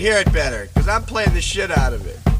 Hear it better, because I'm playing the shit out of it.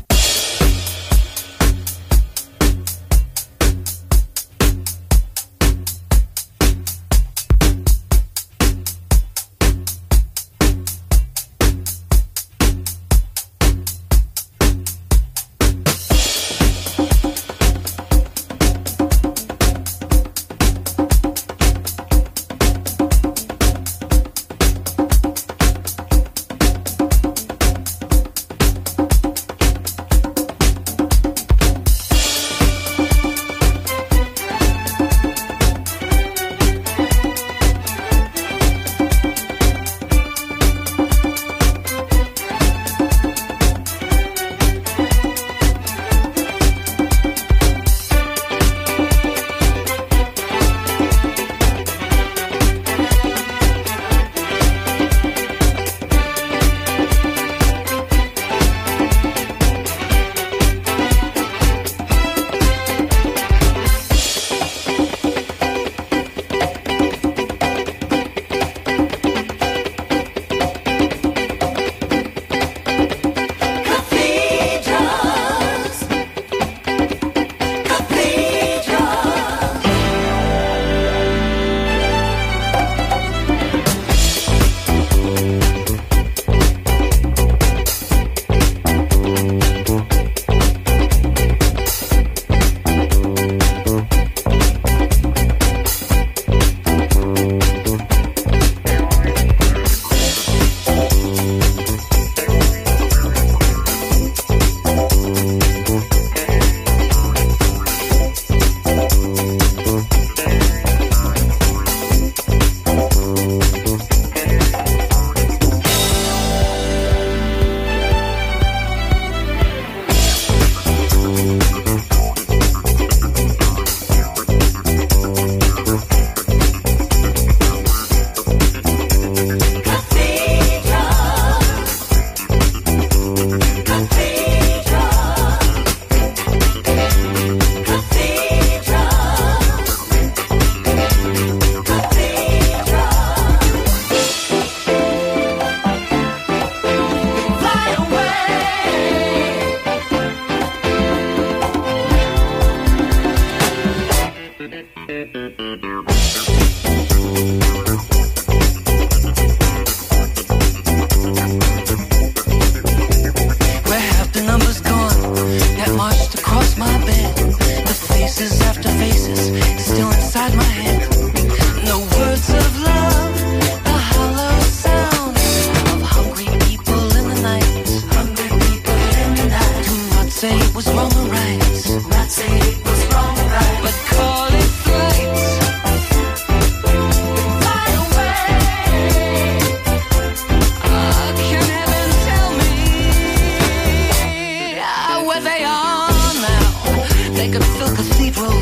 Make a full cathedral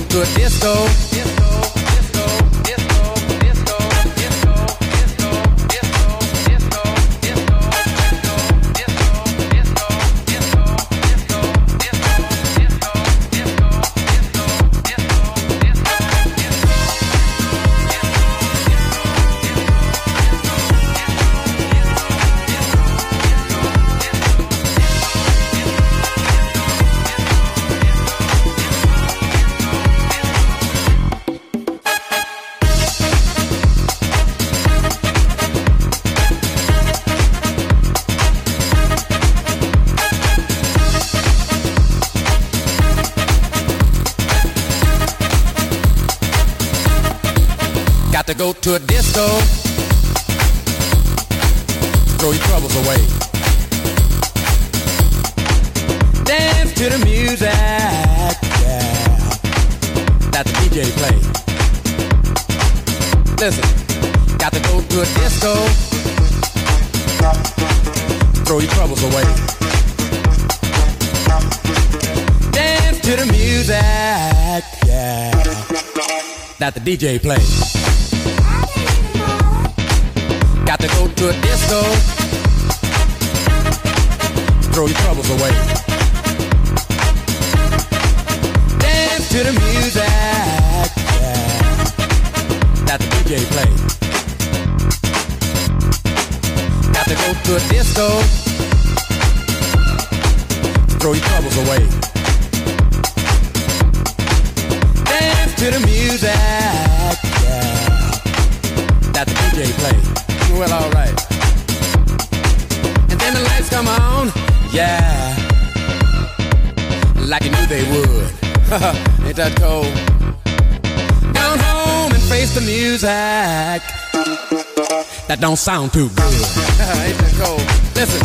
to a disco. disco. DJ play. Well, alright. And then the lights come on, yeah, like you knew they would. Ain't that cold? Down home and face the music. That don't sound too good. Ain't that cold? Listen,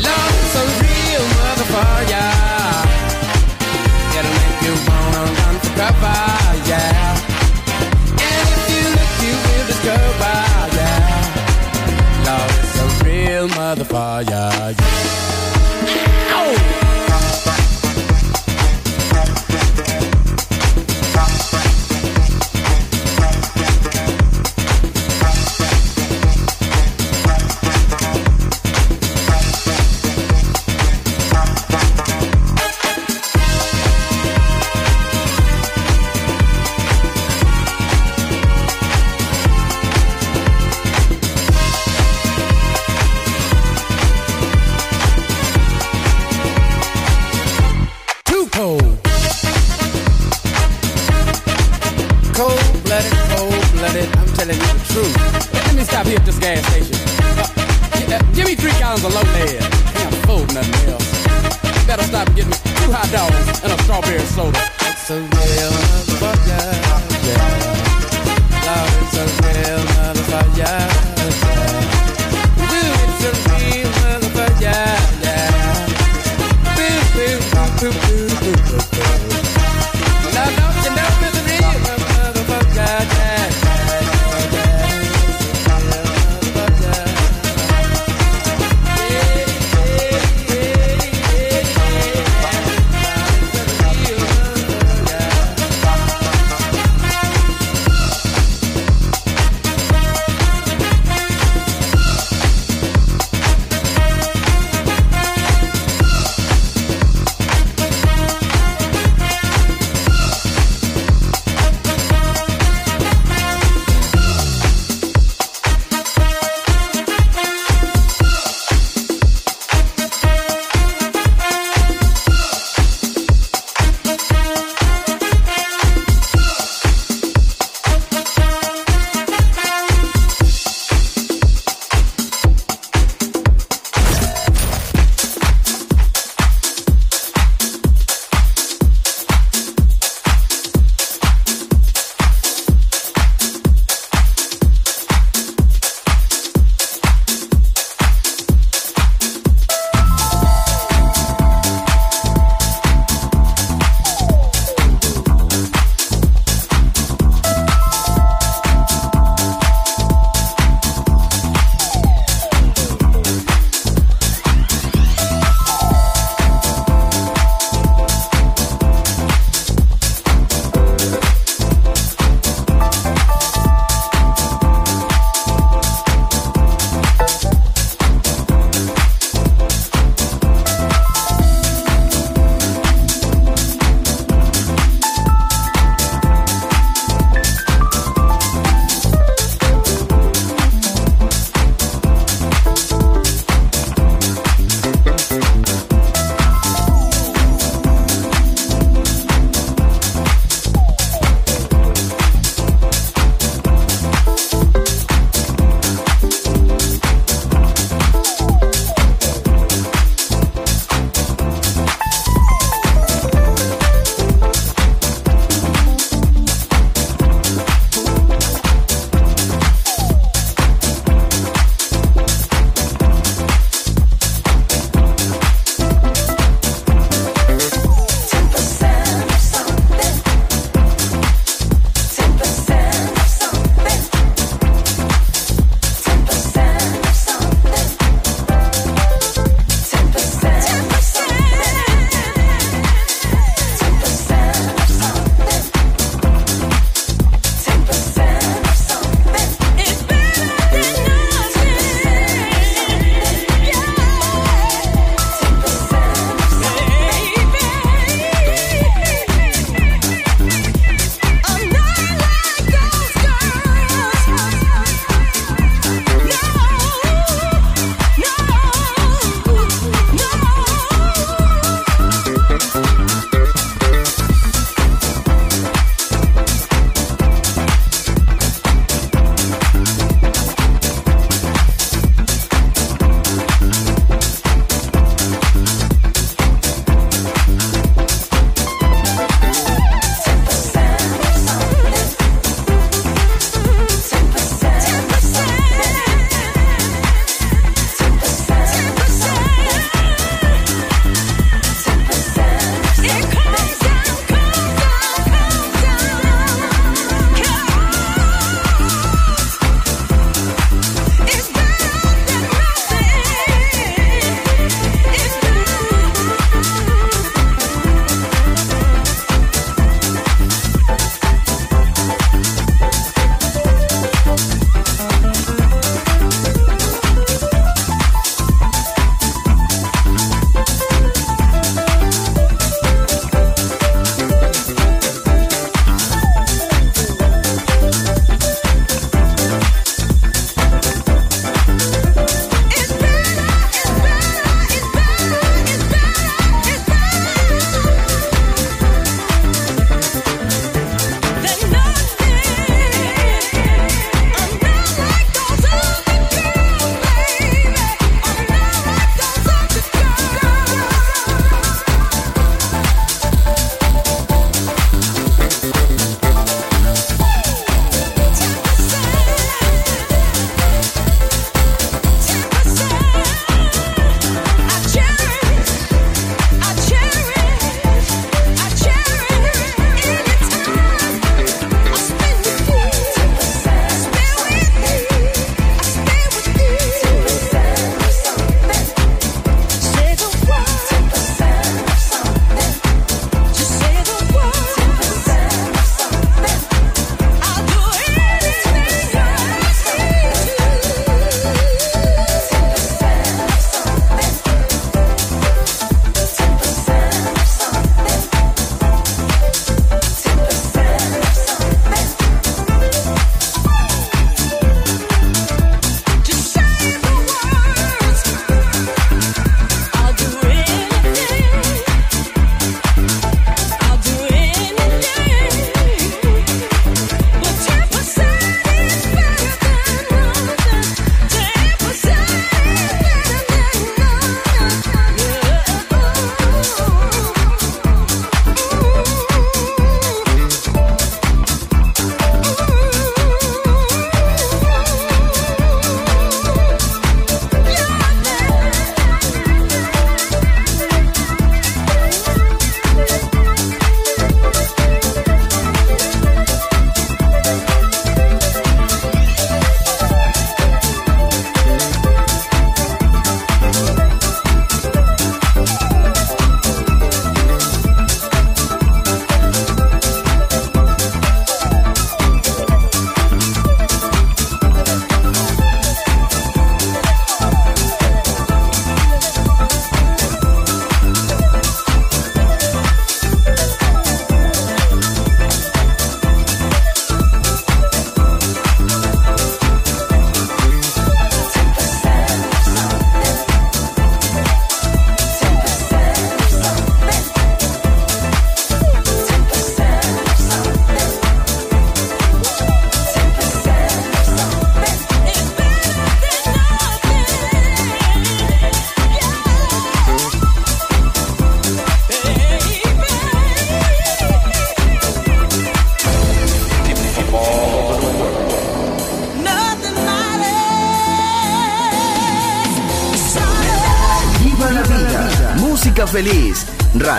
love's a real motherfucker. Yeah. It'll make you wanna run for cover, yeah. And if you look, you will discover, motherfucker, yeah. Ow!